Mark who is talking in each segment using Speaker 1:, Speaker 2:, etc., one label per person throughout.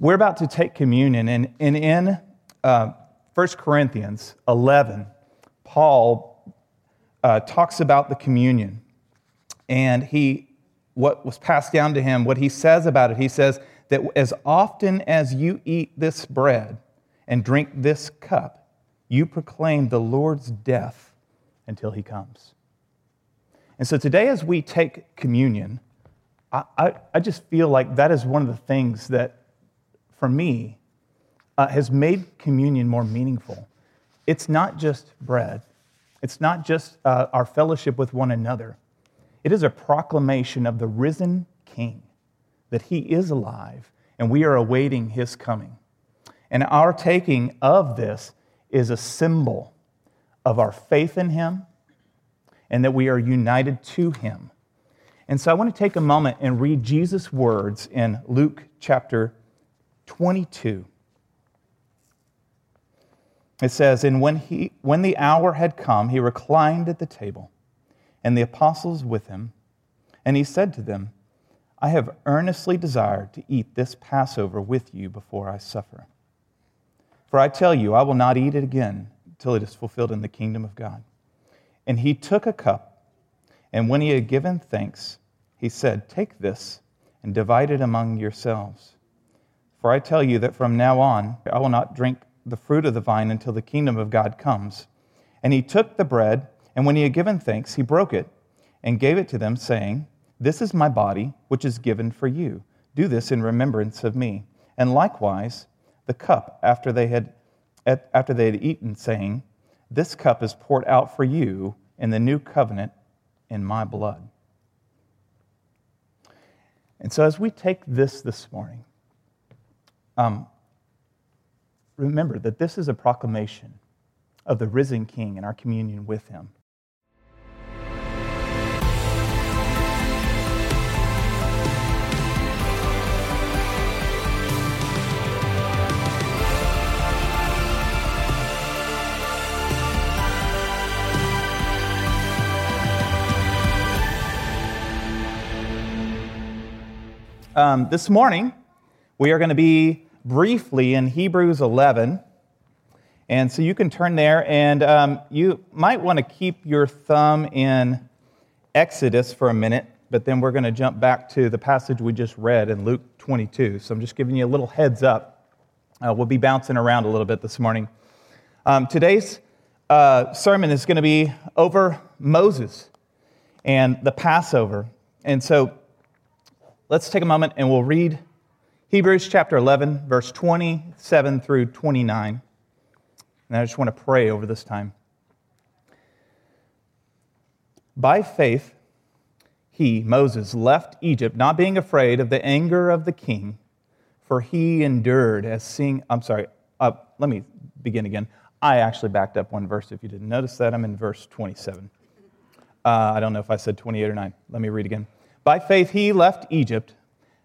Speaker 1: We're about to take communion, and, and in uh, 1 Corinthians 11, Paul uh, talks about the communion. And he, what was passed down to him, what he says about it, he says that as often as you eat this bread and drink this cup, you proclaim the Lord's death until he comes. And so today, as we take communion, I, I, I just feel like that is one of the things that for me, uh, has made communion more meaningful. It's not just bread, it's not just uh, our fellowship with one another. It is a proclamation of the risen King that he is alive and we are awaiting his coming. And our taking of this is a symbol of our faith in him and that we are united to him. And so I want to take a moment and read Jesus' words in Luke chapter 22. It says, And when, he, when the hour had come, he reclined at the table, and the apostles with him. And he said to them, I have earnestly desired to eat this Passover with you before I suffer. For I tell you, I will not eat it again till it is fulfilled in the kingdom of God. And he took a cup, and when he had given thanks, he said, Take this and divide it among yourselves. For I tell you that from now on I will not drink the fruit of the vine until the kingdom of God comes. And he took the bread, and when he had given thanks, he broke it and gave it to them, saying, This is my body, which is given for you. Do this in remembrance of me. And likewise, the cup after they had, after they had eaten, saying, This cup is poured out for you in the new covenant in my blood. And so, as we take this this morning, um, remember that this is a proclamation of the risen King and our communion with him. Um, this morning, we are going to be briefly in Hebrews 11. And so you can turn there, and um, you might want to keep your thumb in Exodus for a minute, but then we're going to jump back to the passage we just read in Luke 22. So I'm just giving you a little heads up. Uh, we'll be bouncing around a little bit this morning. Um, today's uh, sermon is going to be over Moses and the Passover. And so let's take a moment and we'll read Hebrews chapter 11, verse 27 through 29. And I just want to pray over this time. By faith, he, Moses, left Egypt, not being afraid of the anger of the king, for he endured as seeing. I'm sorry, uh, let me begin again. I actually backed up one verse if you didn't notice that. I'm in verse 27. Uh, I don't know if I said 28 or 9. Let me read again. By faith, he left Egypt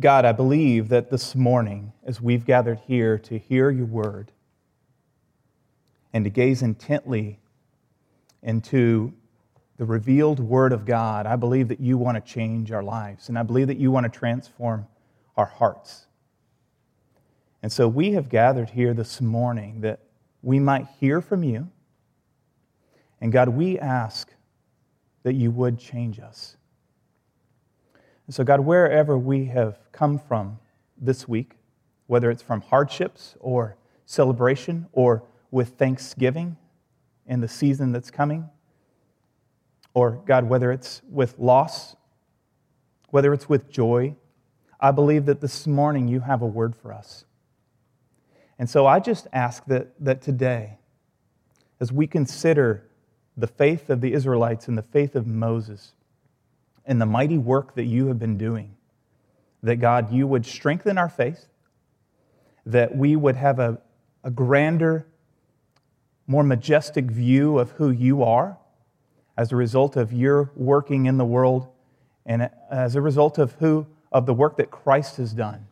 Speaker 1: God, I believe that this morning, as we've gathered here to hear your word and to gaze intently into the revealed word of God, I believe that you want to change our lives, and I believe that you want to transform our hearts. And so we have gathered here this morning that we might hear from you. And God, we ask that you would change us. And so, God, wherever we have come from this week, whether it's from hardships or celebration or with thanksgiving in the season that's coming, or God, whether it's with loss, whether it's with joy, I believe that this morning you have a word for us. And so I just ask that, that today, as we consider the faith of the Israelites and the faith of Moses, and the mighty work that you have been doing. that God, you would strengthen our faith, that we would have a, a grander, more majestic view of who you are as a result of your working in the world and as a result of who of the work that Christ has done.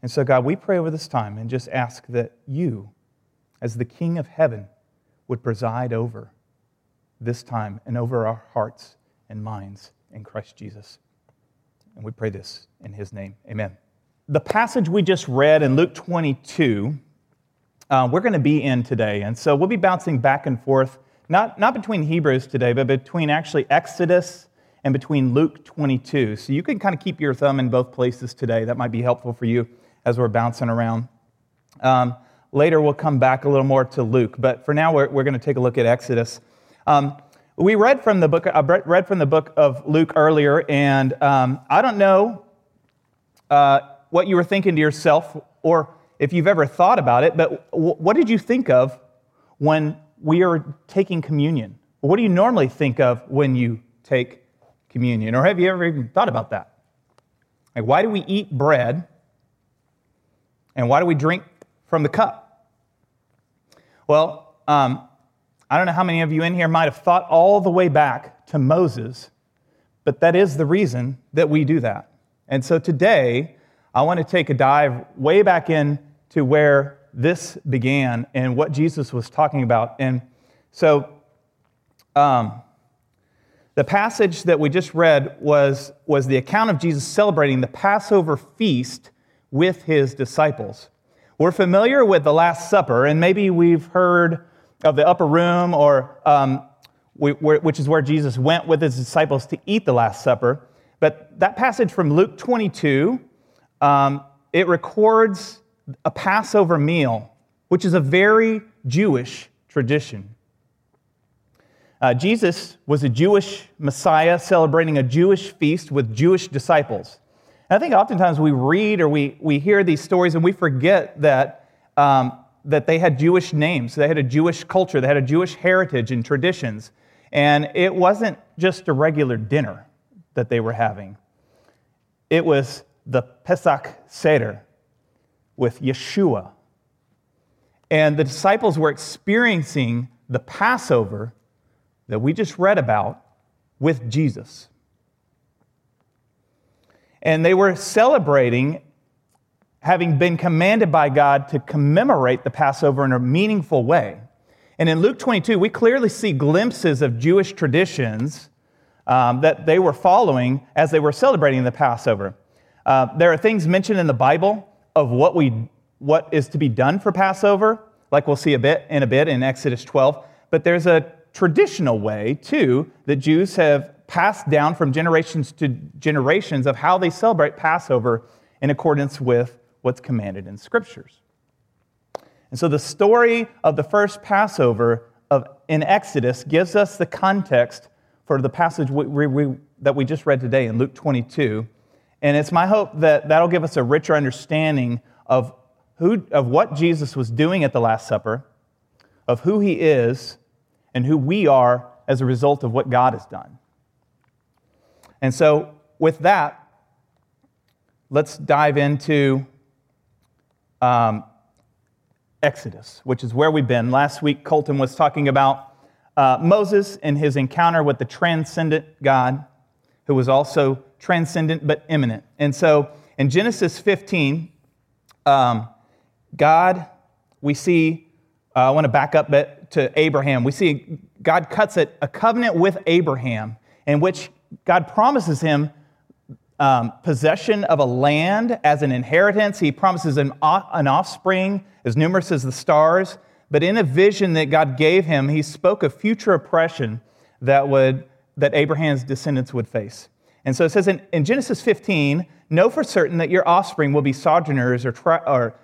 Speaker 1: And so God, we pray over this time and just ask that you as the king of heaven would preside over this time and over our hearts and minds in Christ Jesus. And we pray this in his name. Amen. The passage we just read in Luke 22, uh, we're going to be in today. And so we'll be bouncing back and forth, not, not between Hebrews today, but between actually Exodus and between Luke 22. So you can kind of keep your thumb in both places today. That might be helpful for you as we're bouncing around. Um, later, we'll come back a little more to Luke, but for now, we're, we're going to take a look at Exodus. Um, we read from the book. I uh, read from the book of Luke earlier, and um, I don't know uh, what you were thinking to yourself, or if you've ever thought about it. But w- what did you think of when we are taking communion? What do you normally think of when you take communion, or have you ever even thought about that? Like, why do we eat bread, and why do we drink from the cup? Well, um, I don't know how many of you in here might have thought all the way back to Moses, but that is the reason that we do that. And so today, I want to take a dive way back in to where this began and what Jesus was talking about. And so, um, the passage that we just read was, was the account of Jesus celebrating the Passover feast with his disciples. We're familiar with the Last Supper, and maybe we've heard of the upper room, or um, we, which is where Jesus went with his disciples to eat the Last Supper. But that passage from Luke 22, um, it records a Passover meal, which is a very Jewish tradition. Uh, Jesus was a Jewish Messiah celebrating a Jewish feast with Jewish disciples. And I think oftentimes we read or we, we hear these stories and we forget that um, that they had Jewish names, they had a Jewish culture, they had a Jewish heritage and traditions. And it wasn't just a regular dinner that they were having, it was the Pesach Seder with Yeshua. And the disciples were experiencing the Passover that we just read about with Jesus. And they were celebrating having been commanded by God to commemorate the Passover in a meaningful way. And in Luke 22, we clearly see glimpses of Jewish traditions um, that they were following as they were celebrating the Passover. Uh, there are things mentioned in the Bible of what, we, what is to be done for Passover, like we'll see a bit in a bit in Exodus 12. But there's a traditional way, too, that Jews have passed down from generations to generations of how they celebrate Passover in accordance with what's commanded in scriptures. And so the story of the first Passover of, in Exodus gives us the context for the passage we, we, that we just read today in Luke 22. And it's my hope that that'll give us a richer understanding of, who, of what Jesus was doing at the Last Supper, of who he is, and who we are as a result of what God has done. And so, with that, let's dive into um, Exodus, which is where we've been. Last week, Colton was talking about uh, Moses and his encounter with the transcendent God, who was also transcendent but immanent. And so in Genesis 15, um, God, we see, uh, I want to back up to Abraham. We see God cuts a, a covenant with Abraham in which God promises him um, possession of a land as an inheritance. He promises an, an offspring as numerous as the stars. But in a vision that God gave him, he spoke of future oppression that, would, that Abraham's descendants would face. And so it says in, in Genesis 15, know for certain that your offspring will be sojourners or, tra- or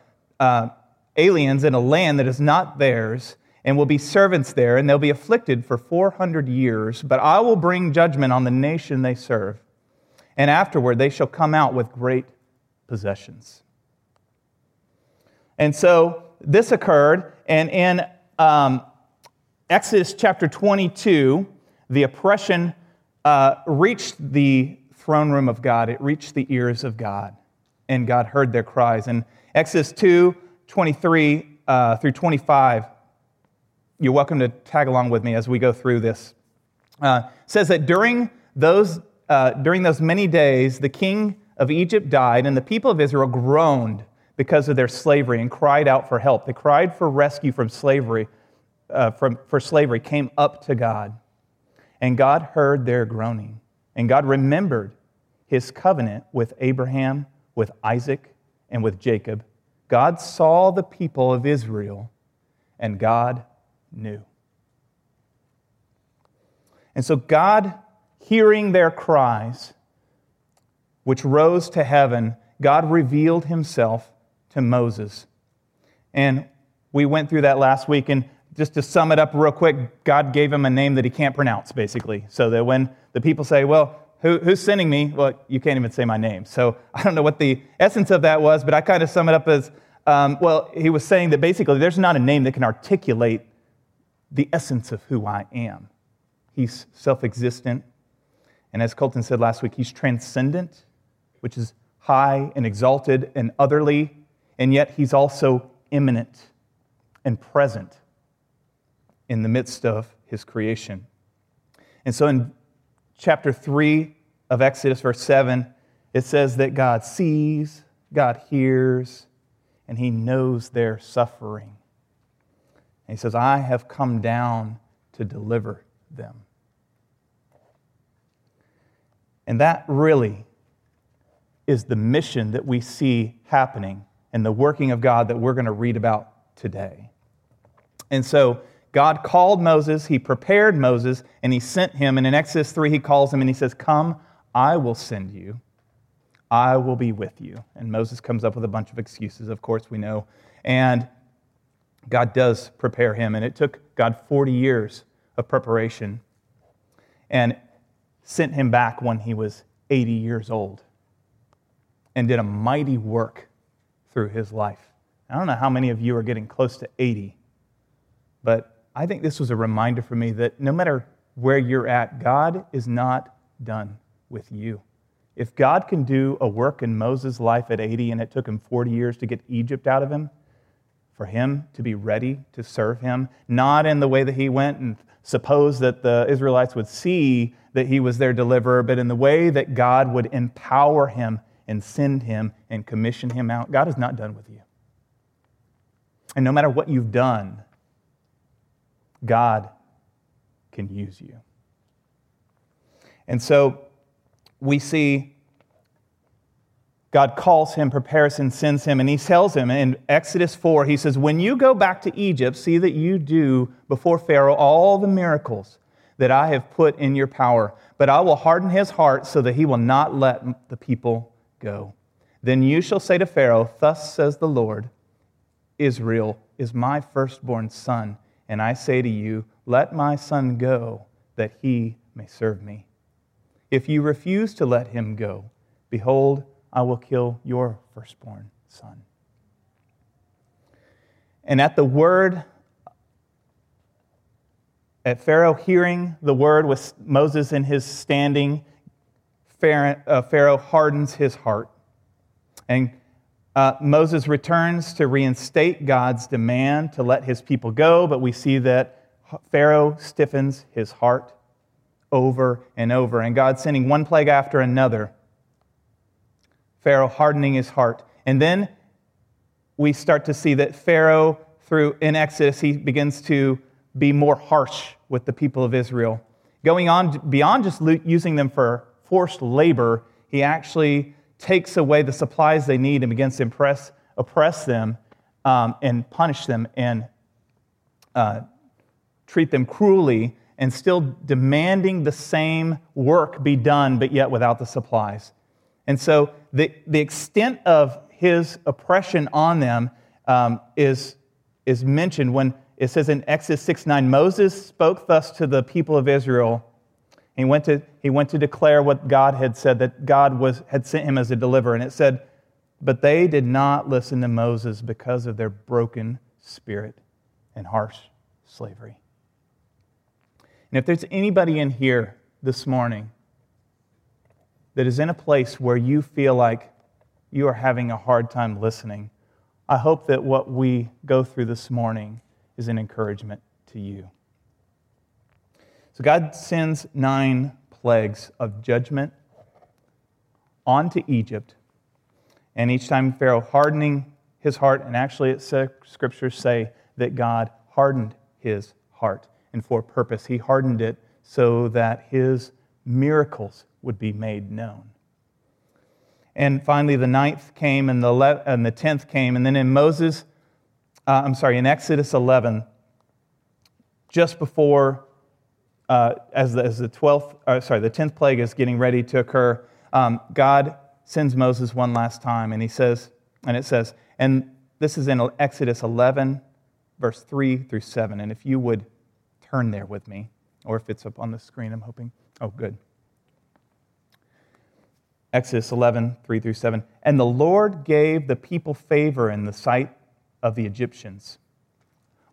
Speaker 1: uh, aliens in a land that is not theirs and will be servants there, and they'll be afflicted for 400 years. But I will bring judgment on the nation they serve and afterward they shall come out with great possessions. And so this occurred, and in um, Exodus chapter 22, the oppression uh, reached the throne room of God, it reached the ears of God, and God heard their cries. And Exodus 2 23 uh, through 25, you're welcome to tag along with me as we go through this. Uh, says that during those, uh, during those many days, the king of Egypt died, and the people of Israel groaned because of their slavery and cried out for help. They cried for rescue from slavery, uh, from, for slavery, came up to God. And God heard their groaning. And God remembered his covenant with Abraham, with Isaac, and with Jacob. God saw the people of Israel, and God knew. And so, God, hearing their cries, which rose to heaven, God revealed himself to Moses. And we went through that last week. And just to sum it up real quick, God gave him a name that he can't pronounce, basically. So that when the people say, Well, who, who's sending me? Well, you can't even say my name. So I don't know what the essence of that was, but I kind of sum it up as um, well, he was saying that basically there's not a name that can articulate the essence of who I am. He's self existent. And as Colton said last week, he's transcendent, which is high and exalted and otherly, and yet he's also immanent and present in the midst of his creation. And so in chapter 3 of Exodus, verse 7, it says that God sees, God hears, and he knows their suffering. And he says, I have come down to deliver them. And that really is the mission that we see happening and the working of God that we're going to read about today. And so God called Moses, he prepared Moses, and he sent him. And in Exodus 3, he calls him and he says, Come, I will send you. I will be with you. And Moses comes up with a bunch of excuses, of course, we know. And God does prepare him. And it took God 40 years of preparation and sent him back when he was 80 years old and did a mighty work through his life. I don't know how many of you are getting close to 80, but I think this was a reminder for me that no matter where you're at, God is not done with you. If God can do a work in Moses' life at 80 and it took him 40 years to get Egypt out of him, for him to be ready to serve him, not in the way that he went and supposed that the Israelites would see that he was their deliverer, but in the way that God would empower him and send him and commission him out. God is not done with you. And no matter what you've done, God can use you. And so we see God calls him, prepares him, sends him, and he tells him in Exodus 4, he says, When you go back to Egypt, see that you do before Pharaoh all the miracles that I have put in your power, but I will harden his heart so that he will not let the people go. Then you shall say to Pharaoh, Thus says the Lord, Israel is my firstborn son, and I say to you, Let my son go, that he may serve me. If you refuse to let him go, behold, I will kill your firstborn son. And at the word, at Pharaoh hearing the word with Moses in his standing, uh, Pharaoh hardens his heart. And uh, Moses returns to reinstate God's demand to let his people go, but we see that Pharaoh stiffens his heart over and over. And God sending one plague after another, Pharaoh hardening his heart. And then we start to see that Pharaoh, through in Exodus, he begins to be more harsh with the people of Israel. Going on beyond just using them for forced labor, he actually takes away the supplies they need and begins to impress, oppress them um, and punish them and uh, treat them cruelly and still demanding the same work be done, but yet without the supplies. And so the, the extent of his oppression on them um, is, is mentioned when it says in Exodus 6 9, Moses spoke thus to the people of Israel he went to, he went to declare what God had said, that God was, had sent him as a deliverer. And it said, But they did not listen to Moses because of their broken spirit and harsh slavery. And if there's anybody in here this morning that is in a place where you feel like you are having a hard time listening, I hope that what we go through this morning is an encouragement to you. So God sends nine plagues of judgment onto Egypt, and each time Pharaoh hardening his heart, and actually, it says, scriptures say that God hardened his heart, and for purpose. He hardened it so that his miracles would be made known. And finally, the ninth came, and the, le- and the tenth came, and then in Moses, uh, I'm sorry, in Exodus 11, just before, uh, as, the, as the 12th, uh, sorry, the 10th plague is getting ready to occur, um, God sends Moses one last time, and he says, and it says, and this is in Exodus 11, verse 3 through 7. And if you would turn there with me, or if it's up on the screen, I'm hoping. Oh, good. Exodus 11, 3 through 7. And the Lord gave the people favor in the sight of the Egyptians.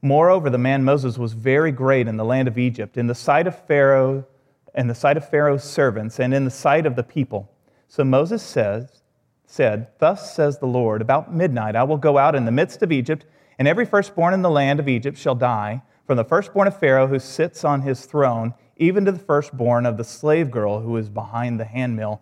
Speaker 1: Moreover, the man Moses was very great in the land of Egypt, in the sight of Pharaoh, in the sight of Pharaoh's servants, and in the sight of the people. So Moses says, said, Thus says the Lord, about midnight I will go out in the midst of Egypt, and every firstborn in the land of Egypt shall die, from the firstborn of Pharaoh who sits on his throne, even to the firstborn of the slave girl who is behind the handmill,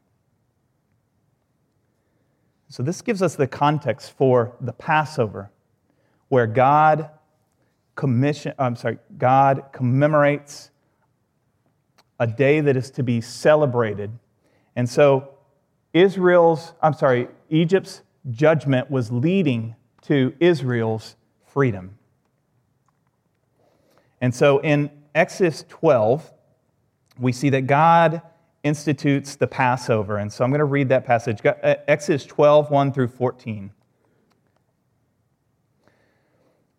Speaker 1: So, this gives us the context for the Passover, where God commission, I'm sorry, God commemorates a day that is to be celebrated. And so, Israel's, I'm sorry, Egypt's judgment was leading to Israel's freedom. And so in Exodus 12, we see that God institutes the Passover. And so I'm going to read that passage uh, Exodus 12, 1 through 14.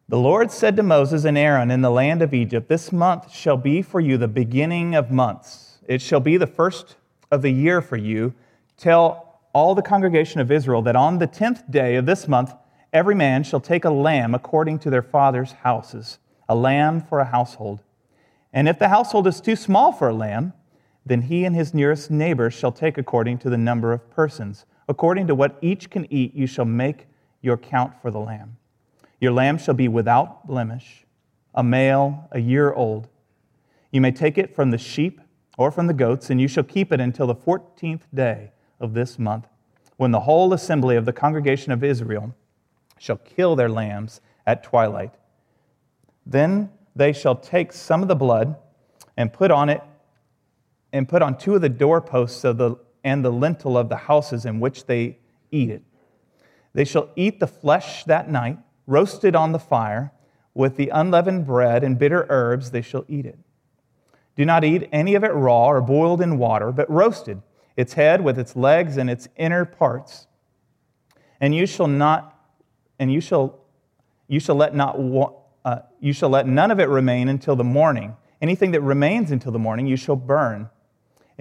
Speaker 1: The Lord said to Moses and Aaron in the land of Egypt, This month shall be for you the beginning of months. It shall be the first of the year for you. Tell all the congregation of Israel that on the tenth day of this month every man shall take a lamb according to their father's houses, a lamb for a household. And if the household is too small for a lamb, then he and his nearest neighbor shall take according to the number of persons. According to what each can eat, you shall make your count for the lamb. Your lamb shall be without blemish, a male, a year old. You may take it from the sheep or from the goats, and you shall keep it until the fourteenth day of this month, when the whole assembly of the congregation of Israel shall kill their lambs at twilight. Then they shall take some of the blood and put on it and put on two of the doorposts of the and the lintel of the houses in which they eat it. They shall eat the flesh that night, roasted on the fire, with the unleavened bread and bitter herbs they shall eat it. Do not eat any of it raw or boiled in water, but roasted its head with its legs and its inner parts. And you shall not, and you shall, you shall let not, uh, you shall let none of it remain until the morning. Anything that remains until the morning you shall burn.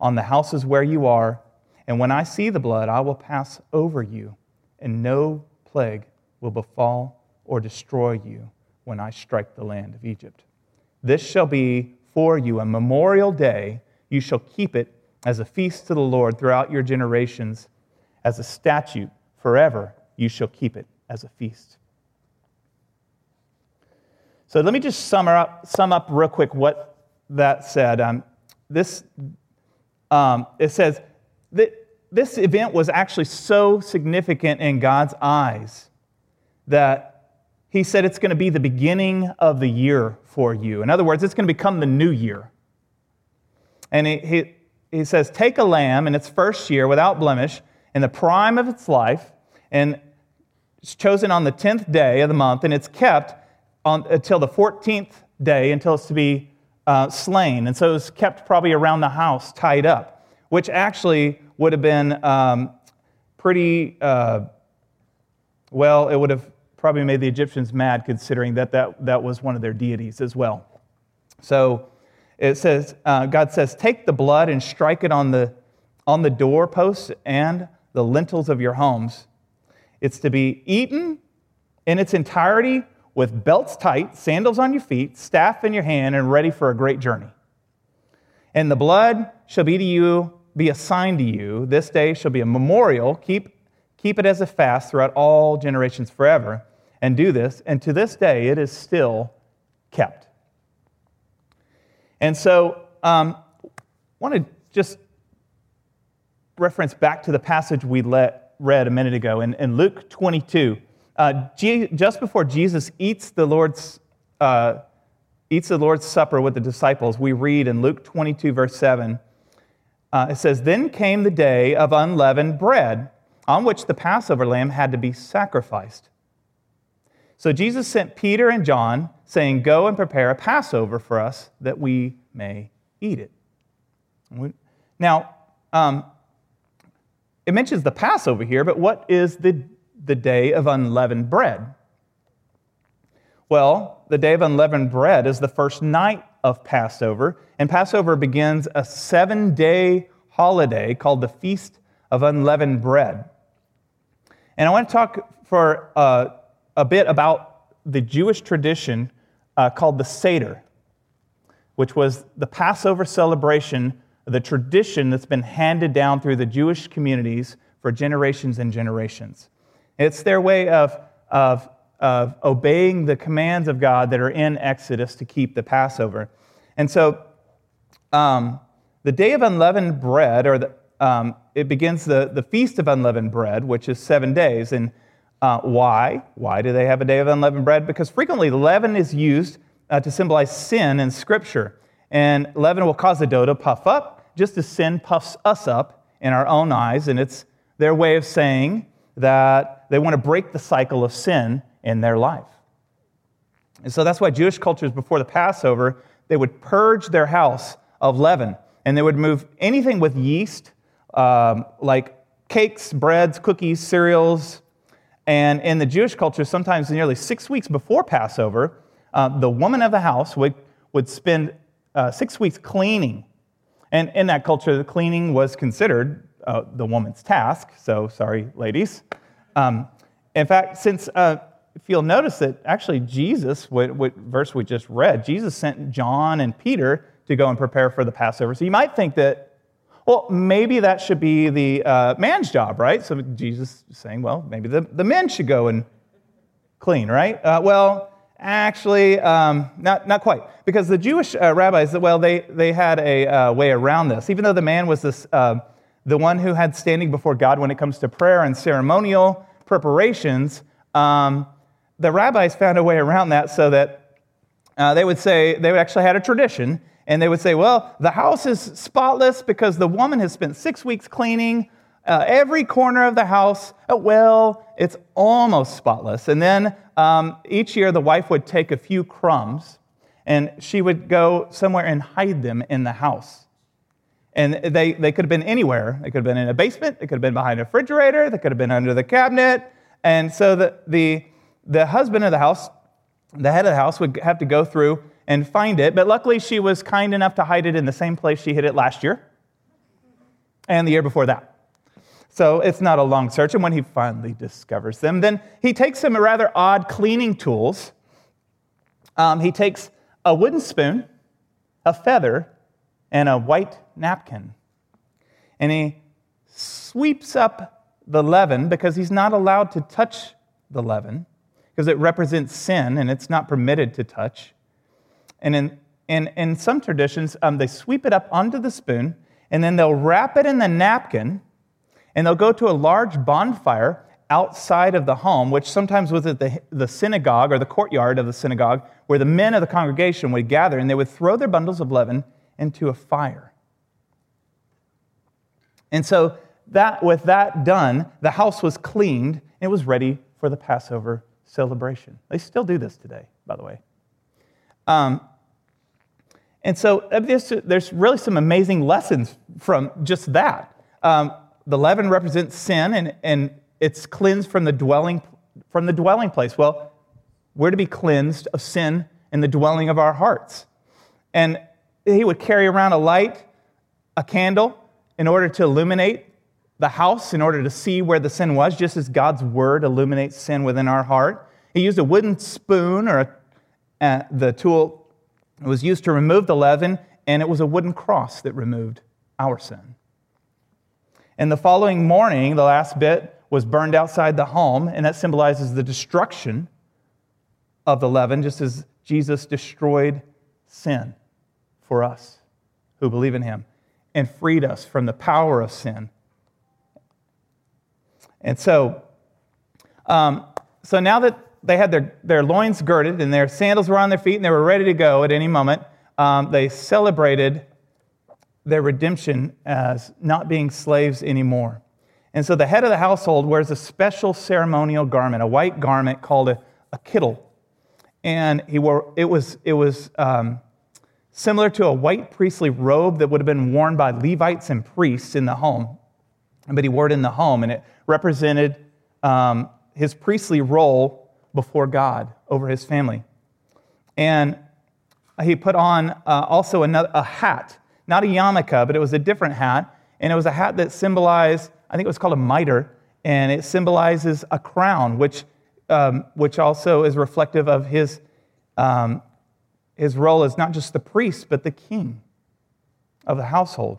Speaker 1: on the houses where you are, and when I see the blood, I will pass over you, and no plague will befall or destroy you when I strike the land of Egypt. This shall be for you a memorial day. You shall keep it as a feast to the Lord throughout your generations. As a statute forever, you shall keep it as a feast. So let me just sum up, sum up real quick what that said. Um, this, um, it says that this event was actually so significant in God's eyes that he said it's going to be the beginning of the year for you. In other words, it's going to become the new year. And he, he, he says, Take a lamb in its first year without blemish, in the prime of its life, and it's chosen on the 10th day of the month, and it's kept on, until the 14th day, until it's to be uh, slain. And so it's kept probably around the house, tied up, which actually would have been um, pretty, uh, well, it would have probably made the Egyptians mad considering that that, that was one of their deities as well. So it says, uh, God says, take the blood and strike it on the, on the doorposts and the lintels of your homes. It's to be eaten in its entirety with belts tight, sandals on your feet, staff in your hand, and ready for a great journey. And the blood shall be to you, be a sign to you. This day shall be a memorial. Keep, keep it as a fast throughout all generations forever and do this, and to this day it is still kept. And so, um, I want to just reference back to the passage we let, read a minute ago in, in Luke 22. Uh, G, just before Jesus eats the Lord's uh, eats the Lord's supper with the disciples, we read in Luke 22, verse 7. Uh, it says, Then came the day of unleavened bread, on which the Passover lamb had to be sacrificed. So Jesus sent Peter and John, saying, Go and prepare a Passover for us that we may eat it. Now, um, it mentions the Passover here, but what is the, the day of unleavened bread? Well, the day of unleavened bread is the first night of Passover, and Passover begins a seven day holiday called the Feast of Unleavened Bread. And I want to talk for uh, a bit about the Jewish tradition uh, called the Seder, which was the Passover celebration, the tradition that's been handed down through the Jewish communities for generations and generations. It's their way of, of, of obeying the commands of God that are in Exodus to keep the Passover. And so um, the Day of Unleavened Bread, or the, um, it begins the, the Feast of Unleavened Bread, which is seven days. And uh, why? Why do they have a day of unleavened bread? Because frequently leaven is used uh, to symbolize sin in Scripture. And leaven will cause the dough to puff up, just as sin puffs us up in our own eyes. And it's their way of saying that they want to break the cycle of sin in their life. And so that's why Jewish cultures before the Passover, they would purge their house of leaven. And they would move anything with yeast, um, like cakes, breads, cookies, cereals, and in the Jewish culture, sometimes nearly six weeks before Passover, uh, the woman of the house would, would spend uh, six weeks cleaning. And in that culture, the cleaning was considered uh, the woman's task. So, sorry, ladies. Um, in fact, since uh, if you'll notice that actually Jesus, what, what verse we just read, Jesus sent John and Peter to go and prepare for the Passover. So you might think that well, maybe that should be the uh, man's job, right? So Jesus is saying, well, maybe the, the men should go and clean, right? Uh, well, actually, um, not, not quite. Because the Jewish uh, rabbis, well, they, they had a uh, way around this. Even though the man was this, uh, the one who had standing before God when it comes to prayer and ceremonial preparations, um, the rabbis found a way around that so that uh, they would say, they actually had a tradition and they would say, well, the house is spotless because the woman has spent six weeks cleaning uh, every corner of the house. Uh, well, it's almost spotless. And then um, each year the wife would take a few crumbs and she would go somewhere and hide them in the house. And they, they could have been anywhere. They could have been in a basement, they could have been behind a refrigerator, they could have been under the cabinet. And so the, the, the husband of the house, the head of the house, would have to go through and find it. But luckily, she was kind enough to hide it in the same place she hid it last year and the year before that. So it's not a long search. And when he finally discovers them, then he takes some rather odd cleaning tools. Um, he takes a wooden spoon, a feather, and a white napkin. And he sweeps up the leaven because he's not allowed to touch the leaven because it represents sin and it's not permitted to touch. And in, in, in some traditions, um, they sweep it up onto the spoon, and then they'll wrap it in the napkin, And they'll go to a large bonfire outside of the home, which sometimes was at the, the synagogue or the courtyard of the synagogue, where the men of the congregation would gather and they would throw their bundles of leaven into a fire. And so, that, with that done, the house was cleaned and it was ready for the Passover celebration. They still do this today, by the way. Um, and so, uh, there's, really some amazing lessons from just that. Um, the leaven represents sin, and, and it's cleansed from the dwelling from the dwelling place. Well, we're to be cleansed of sin in the dwelling of our hearts. And he would carry around a light, a candle, in order to illuminate the house, in order to see where the sin was, just as God's word illuminates sin within our heart. He used a wooden spoon, or a, uh, the tool was used to remove the leaven, and it was a wooden cross that removed our sin. And the following morning, the last bit was burned outside the home, and that symbolizes the destruction of the leaven, just as Jesus destroyed sin for us who believe in him and freed us from the power of sin. And so, um, so now that they had their, their loins girded and their sandals were on their feet and they were ready to go at any moment, um, they celebrated their redemption as not being slaves anymore. And so the head of the household wears a special ceremonial garment, a white garment called a, a kittel. And he wore, it was, it was um, similar to a white priestly robe that would have been worn by Levites and priests in the home. But he wore it in the home, and it represented um, his priestly role before God over his family. And he put on uh, also another, a hat, not a yarmulke, but it was a different hat. And it was a hat that symbolized I think it was called a mitre, and it symbolizes a crown, which, um, which also is reflective of his, um, his role as not just the priest, but the king of the household.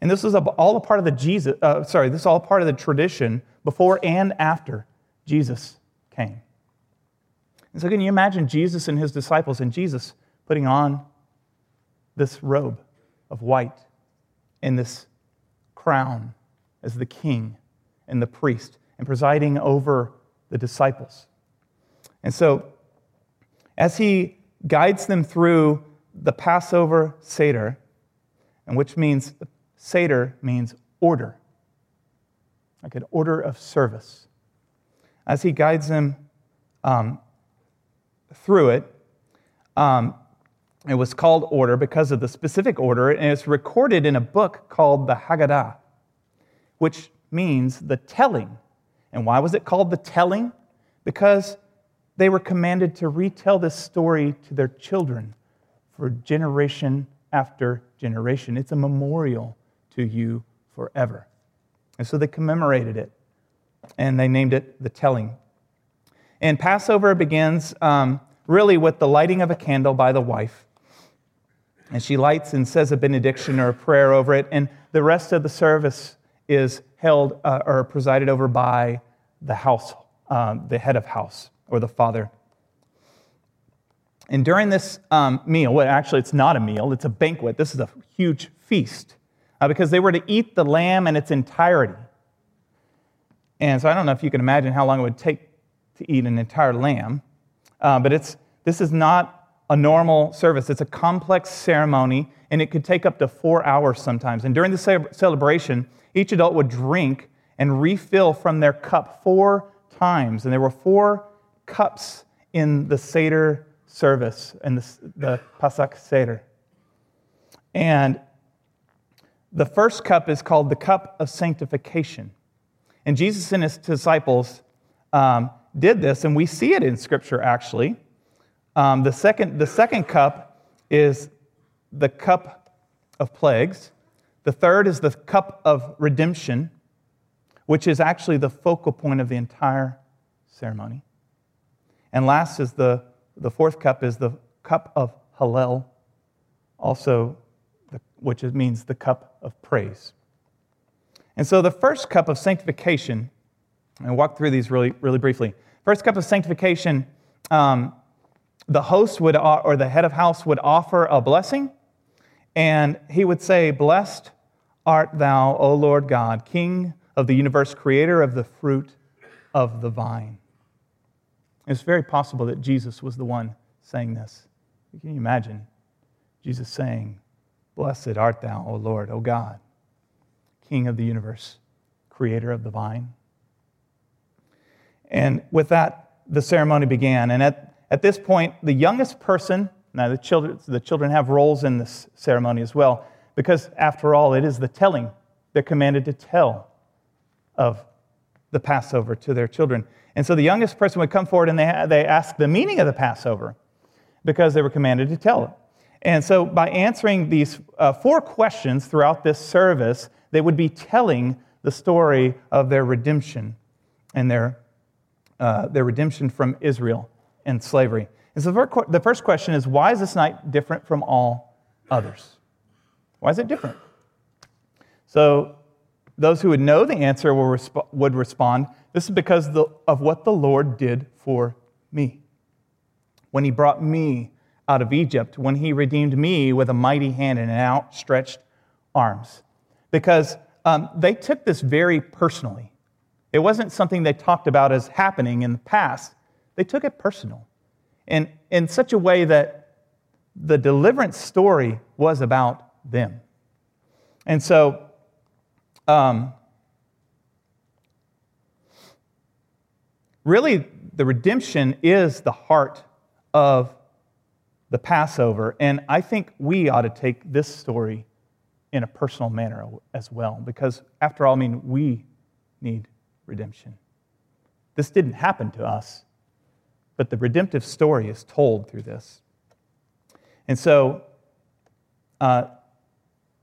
Speaker 1: And this is all a part of the Jesus, uh, sorry, this is all part of the tradition before and after Jesus came. And so, can you imagine Jesus and his disciples and Jesus putting on this robe of white and this crown as the king and the priest and presiding over the disciples. And so, as he guides them through the Passover Seder, and which means Seder means order, like an order of service. As he guides them um, through it, um, it was called order because of the specific order, and it's recorded in a book called the Haggadah which means the telling. And why was it called the telling? Because they were commanded to retell this story to their children for generation after generation. It's a memorial to you forever. And so they commemorated it and they named it the telling. And Passover begins um, really with the lighting of a candle by the wife. And she lights and says a benediction or a prayer over it. And the rest of the service is held uh, or presided over by the house, uh, the head of house, or the father. And during this um, meal, well, actually, it's not a meal, it's a banquet. This is a huge feast uh, because they were to eat the lamb in its entirety. And so I don't know if you can imagine how long it would take to eat an entire lamb, uh, but it's, this is not a normal service. It's a complex ceremony, and it could take up to four hours sometimes. And during the celebration, each adult would drink and refill from their cup four times. And there were four cups in the Seder service, in the, the Pesach Seder. And the first cup is called the cup of sanctification. And Jesus and his disciples um, did this, and we see it in Scripture actually. Um, the, second, the second cup is the cup of plagues. The third is the cup of redemption, which is actually the focal point of the entire ceremony. And last is the, the fourth cup is the cup of Hallel, also, the, which means the cup of praise. And so the first cup of sanctification, I walk through these really, really briefly. First cup of sanctification, um, the host would, or the head of house would offer a blessing, and he would say, Blessed art thou, O Lord God, King of the universe, creator of the fruit of the vine. It's very possible that Jesus was the one saying this. Can you imagine Jesus saying, Blessed art thou, O Lord, O God, King of the universe, creator of the vine? And with that, the ceremony began. And at, at this point, the youngest person, now the children, the children have roles in this ceremony as well, because after all, it is the telling. They're commanded to tell of the Passover to their children. And so the youngest person would come forward and they, they ask the meaning of the Passover because they were commanded to tell it. And so by answering these uh, four questions throughout this service, they would be telling the story of their redemption and their, uh, their redemption from Israel and slavery. And so the first question is why is this night different from all others? Why is it different? So those who would know the answer resp- would respond this is because the, of what the Lord did for me. When he brought me out of Egypt, when he redeemed me with a mighty hand and an outstretched arms. Because um, they took this very personally. It wasn't something they talked about as happening in the past, they took it personal. And in such a way that the deliverance story was about them. And so, um, really, the redemption is the heart of the Passover. And I think we ought to take this story in a personal manner as well, because after all, I mean, we need redemption. This didn't happen to us, but the redemptive story is told through this. And so, uh,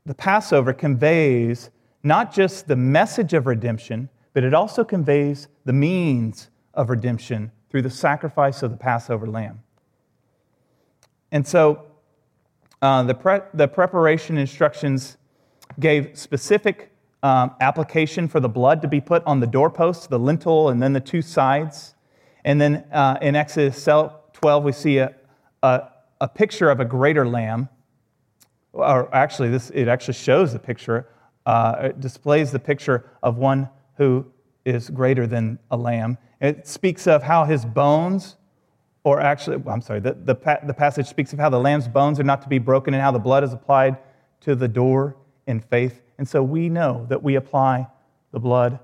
Speaker 1: the Passover conveys not just the message of redemption, but it also conveys the means of redemption through the sacrifice of the Passover lamb. And so uh, the, pre- the preparation instructions gave specific um, application for the blood to be put on the doorposts, the lintel, and then the two sides. And then uh, in Exodus 12, we see a, a, a picture of a greater lamb or actually, this, it actually shows the picture, uh, it displays the picture of one who is greater than a lamb. It speaks of how his bones, or actually, I'm sorry, the, the, the passage speaks of how the lamb's bones are not to be broken and how the blood is applied to the door in faith. And so we know that we apply the blood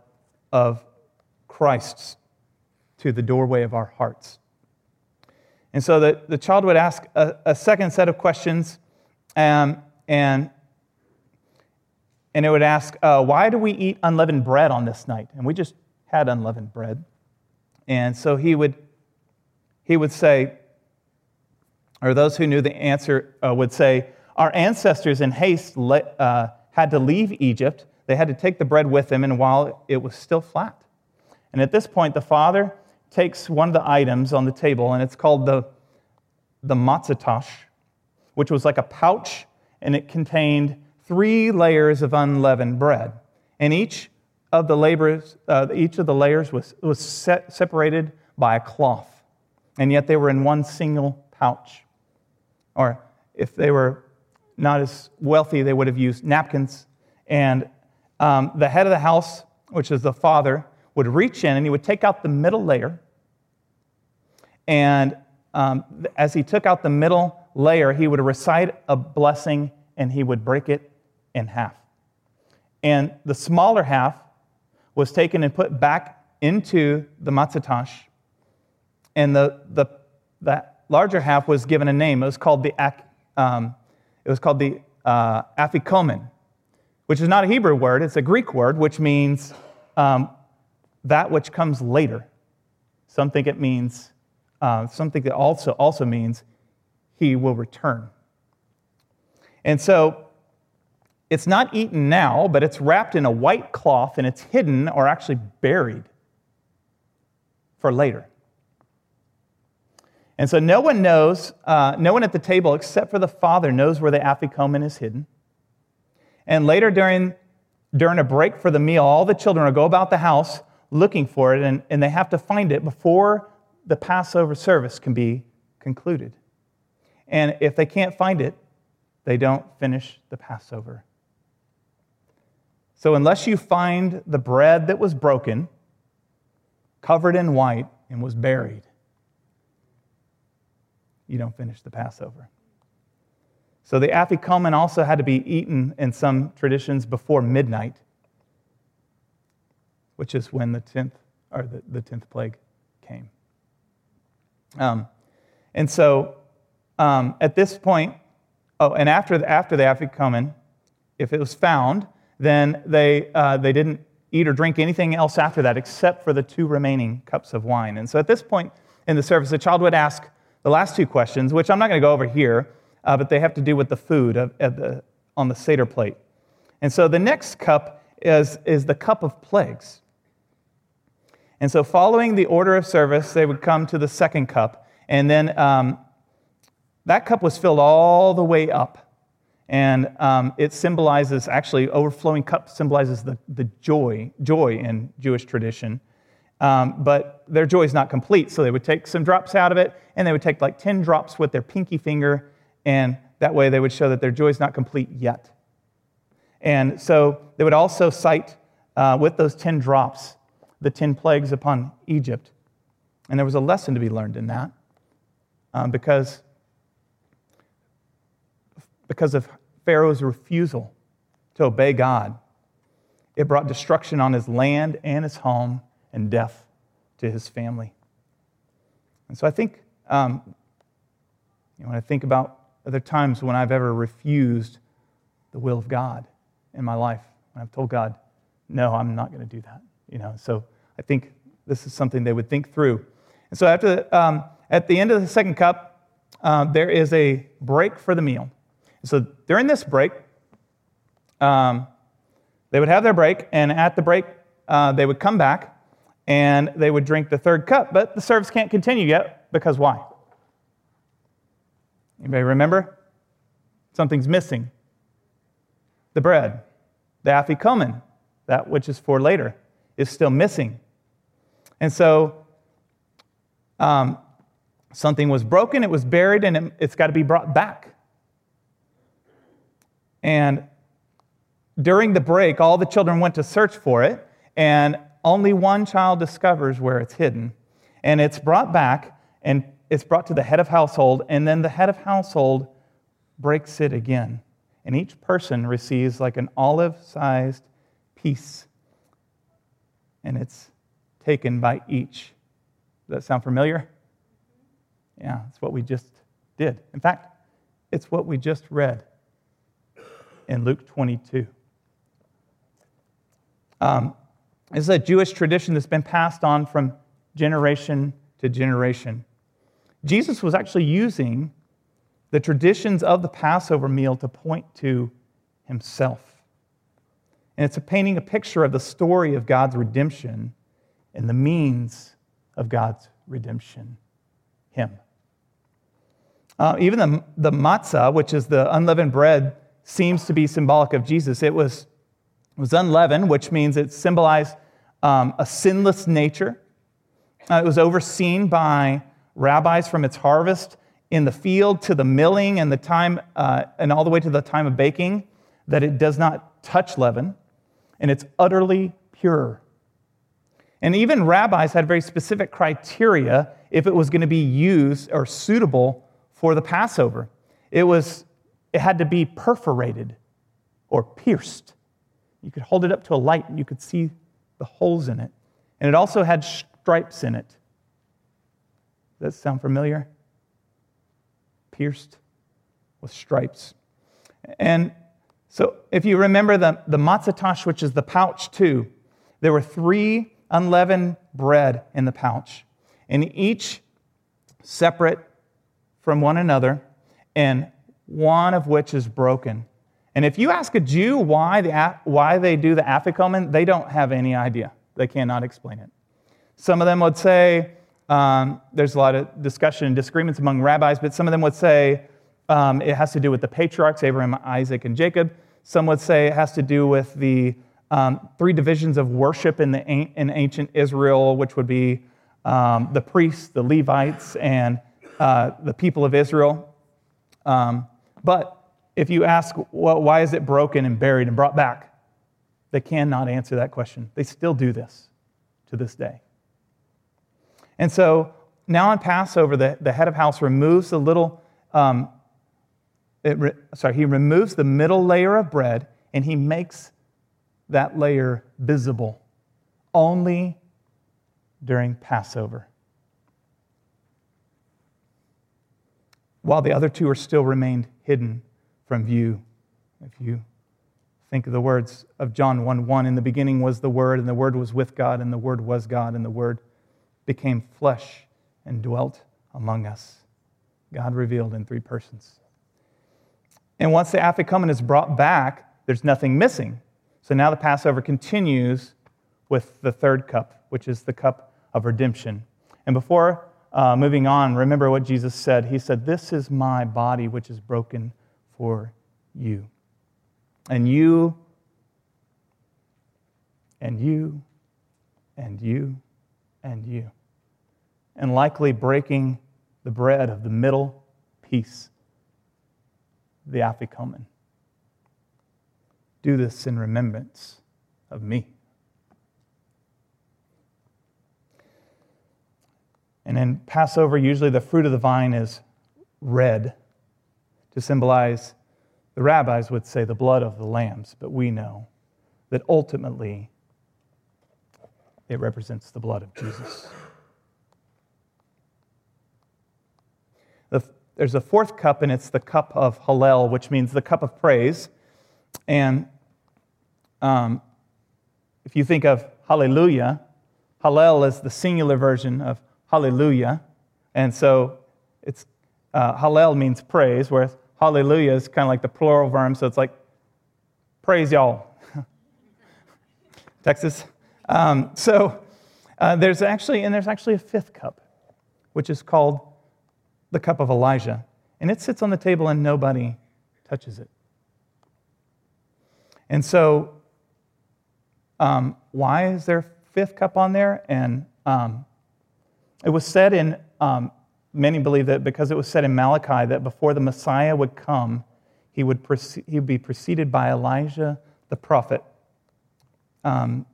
Speaker 1: of Christ to the doorway of our hearts. And so the, the child would ask a, a second set of questions um, and, and it would ask, uh, Why do we eat unleavened bread on this night? And we just had unleavened bread. And so he would, he would say, or those who knew the answer uh, would say, Our ancestors in haste le- uh, had to leave Egypt. They had to take the bread with them, and while it was still flat. And at this point, the father takes one of the items on the table, and it's called the, the matzah which was like a pouch, and it contained three layers of unleavened bread. And each of the, uh, each of the layers was, was set, separated by a cloth, and yet they were in one single pouch. Or if they were not as wealthy, they would have used napkins. And um, the head of the house, which is the father, would reach in and he would take out the middle layer. And um, as he took out the middle layer, he would recite a blessing and he would break it in half. And the smaller half was taken and put back into the matzatash, and the, the, the larger half was given a name. It was called the, um, it was called the uh, afikomen, which is not a Hebrew word, it's a Greek word, which means um, that which comes later. Some think it means, uh, something that also, also means he will return. And so it's not eaten now, but it's wrapped in a white cloth and it's hidden or actually buried for later. And so no one knows, uh, no one at the table except for the father knows where the afikomen is hidden. And later during, during a break for the meal, all the children will go about the house looking for it, and, and they have to find it before the Passover service can be concluded. And if they can't find it, they don't finish the Passover. So, unless you find the bread that was broken, covered in white, and was buried, you don't finish the Passover. So, the afikomen also had to be eaten in some traditions before midnight, which is when the 10th, or the, the 10th plague came. Um, and so, um, at this point, oh, and after the, after the afikomen, if it was found, then they, uh, they didn't eat or drink anything else after that except for the two remaining cups of wine. And so at this point in the service, the child would ask the last two questions, which I'm not going to go over here, uh, but they have to do with the food of, the, on the Seder plate. And so the next cup is, is the cup of plagues. And so, following the order of service, they would come to the second cup. And then um, that cup was filled all the way up and um, it symbolizes, actually, overflowing cup symbolizes the, the joy, joy in Jewish tradition. Um, but their joy is not complete, so they would take some drops out of it, and they would take like 10 drops with their pinky finger, and that way they would show that their joy is not complete yet. And so they would also cite uh, with those 10 drops the 10 plagues upon Egypt. And there was a lesson to be learned in that um, because, because of Pharaoh's refusal to obey God, it brought destruction on his land and his home and death to his family. And so I think, um, you know, when I think about other times when I've ever refused the will of God in my life, when I've told God, no, I'm not going to do that. You know, so I think this is something they would think through. And so after, um, at the end of the second cup, uh, there is a break for the meal. So during this break, um, they would have their break, and at the break, uh, they would come back and they would drink the third cup. But the service can't continue yet because why? Anybody remember? Something's missing. The bread, the afikomen, that which is for later, is still missing. And so um, something was broken, it was buried, and it, it's got to be brought back. And during the break, all the children went to search for it, and only one child discovers where it's hidden. And it's brought back, and it's brought to the head of household, and then the head of household breaks it again. And each person receives like an olive sized piece, and it's taken by each. Does that sound familiar? Yeah, it's what we just did. In fact, it's what we just read in Luke 22. Um, this is a Jewish tradition that's been passed on from generation to generation. Jesus was actually using the traditions of the Passover meal to point to himself. And it's a painting a picture of the story of God's redemption and the means of God's redemption, Him. Uh, even the, the matzah, which is the unleavened bread seems to be symbolic of Jesus. It was, was unleavened, which means it symbolized um, a sinless nature. Uh, it was overseen by rabbis from its harvest in the field to the milling and the time uh, and all the way to the time of baking that it does not touch leaven and it's utterly pure and even rabbis had very specific criteria if it was going to be used or suitable for the passover it was it had to be perforated or pierced. You could hold it up to a light and you could see the holes in it. And it also had stripes in it. Does that sound familiar? Pierced with stripes. And so if you remember the, the matzah which is the pouch too, there were three unleavened bread in the pouch, and each separate from one another and one of which is broken. And if you ask a Jew why, the, why they do the afikomen, they don't have any idea. They cannot explain it. Some of them would say, um, there's a lot of discussion and disagreements among rabbis, but some of them would say um, it has to do with the patriarchs, Abraham, Isaac, and Jacob. Some would say it has to do with the um, three divisions of worship in, the, in ancient Israel, which would be um, the priests, the Levites, and uh, the people of Israel. Um, but if you ask, well, why is it broken and buried and brought back? They cannot answer that question. They still do this to this day. And so now on Passover, the, the head of house removes the little, um, re, sorry, he removes the middle layer of bread and he makes that layer visible only during Passover. While the other two are still remained hidden from view. If you think of the words of John 1 1, in the beginning was the Word, and the Word was with God, and the Word was God, and the Word became flesh and dwelt among us. God revealed in three persons. And once the Afikomen is brought back, there's nothing missing. So now the Passover continues with the third cup, which is the cup of redemption. And before uh, moving on, remember what Jesus said. He said, This is my body, which is broken for you. And you, and you, and you, and you. And likely breaking the bread of the middle piece, the afikomen. Do this in remembrance of me. And in Passover, usually the fruit of the vine is red to symbolize, the rabbis would say, the blood of the lambs, but we know that ultimately it represents the blood of Jesus. The, there's a fourth cup, and it's the cup of Hallel, which means the cup of praise. And um, if you think of hallelujah, Hallel is the singular version of hallelujah. And so it's uh, Hallel means praise, whereas hallelujah is kind of like the plural verb, so it's like praise y'all. Texas. Um, so uh, there's actually, and there's actually a fifth cup, which is called the cup of Elijah. And it sits on the table and nobody touches it. And so, um, why is there fifth cup on there? And um, it was said in, um, many believe that because it was said in Malachi that before the Messiah would come, he would, he would be preceded by Elijah the prophet. Um,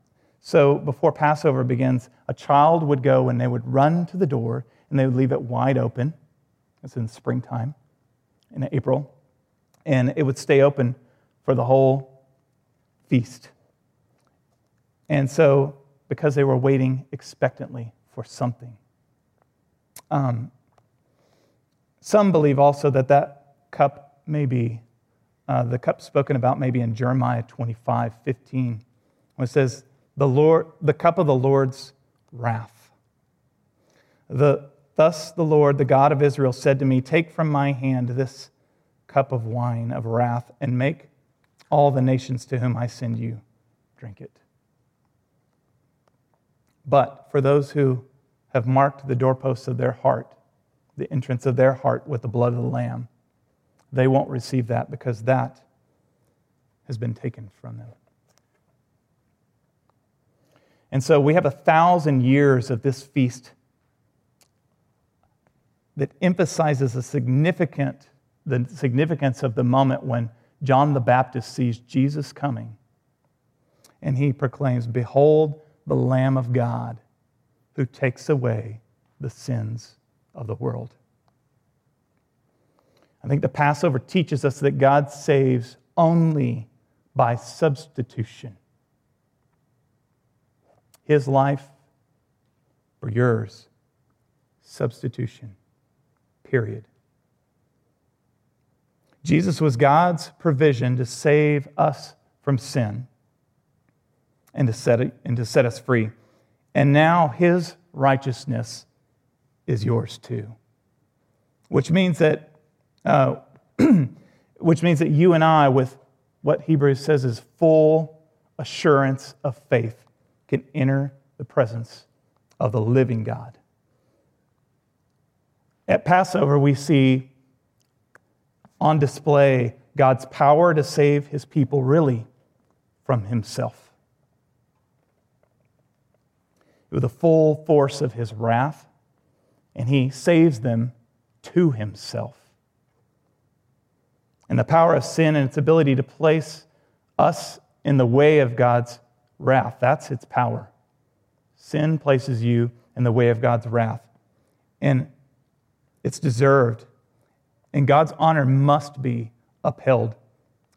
Speaker 1: so before Passover begins, a child would go and they would run to the door and they would leave it wide open. It's in springtime, in April. And it would stay open for the whole feast. And so, because they were waiting expectantly for something. Um, some believe also that that cup may be uh, the cup spoken about maybe in Jeremiah 25, 15, when it says, the, Lord, the cup of the Lord's wrath. The, Thus the Lord, the God of Israel, said to me, Take from my hand this cup of wine of wrath and make all the nations to whom I send you drink it. But for those who have marked the doorposts of their heart, the entrance of their heart with the blood of the Lamb. They won't receive that because that has been taken from them. And so we have a thousand years of this feast that emphasizes the, significant, the significance of the moment when John the Baptist sees Jesus coming. And he proclaims, Behold the Lamb of God who takes away the sins of the world. I think the Passover teaches us that God saves only by substitution. His life for yours, substitution, period. Jesus was God's provision to save us from sin and to set, it, and to set us free. And now his righteousness is yours too. Which means that, uh, which means that you and I, with what Hebrews says is full assurance of faith, can enter the presence of the living God. At Passover, we see on display God's power to save his people really from himself with the full force of his wrath, and he saves them to himself. And the power of sin and its ability to place us in the way of God's wrath. That's its power. Sin places you in the way of God's wrath. And it's deserved. And God's honor must be upheld.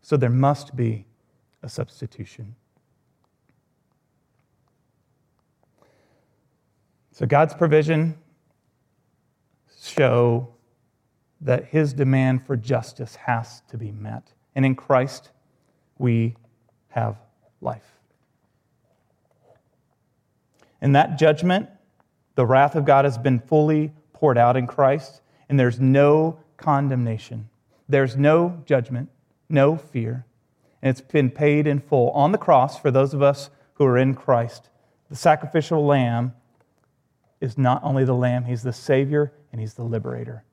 Speaker 1: So there must be a substitution. So God's provision show that his demand for justice has to be met. And in Christ, we have life. In that judgment, the wrath of God has been fully poured out in Christ, and there's no condemnation. There's no judgment, no fear, and it's been paid in full on the cross for those of us who are in Christ. The sacrificial lamb is not only the lamb, he's the Savior and he's the liberator.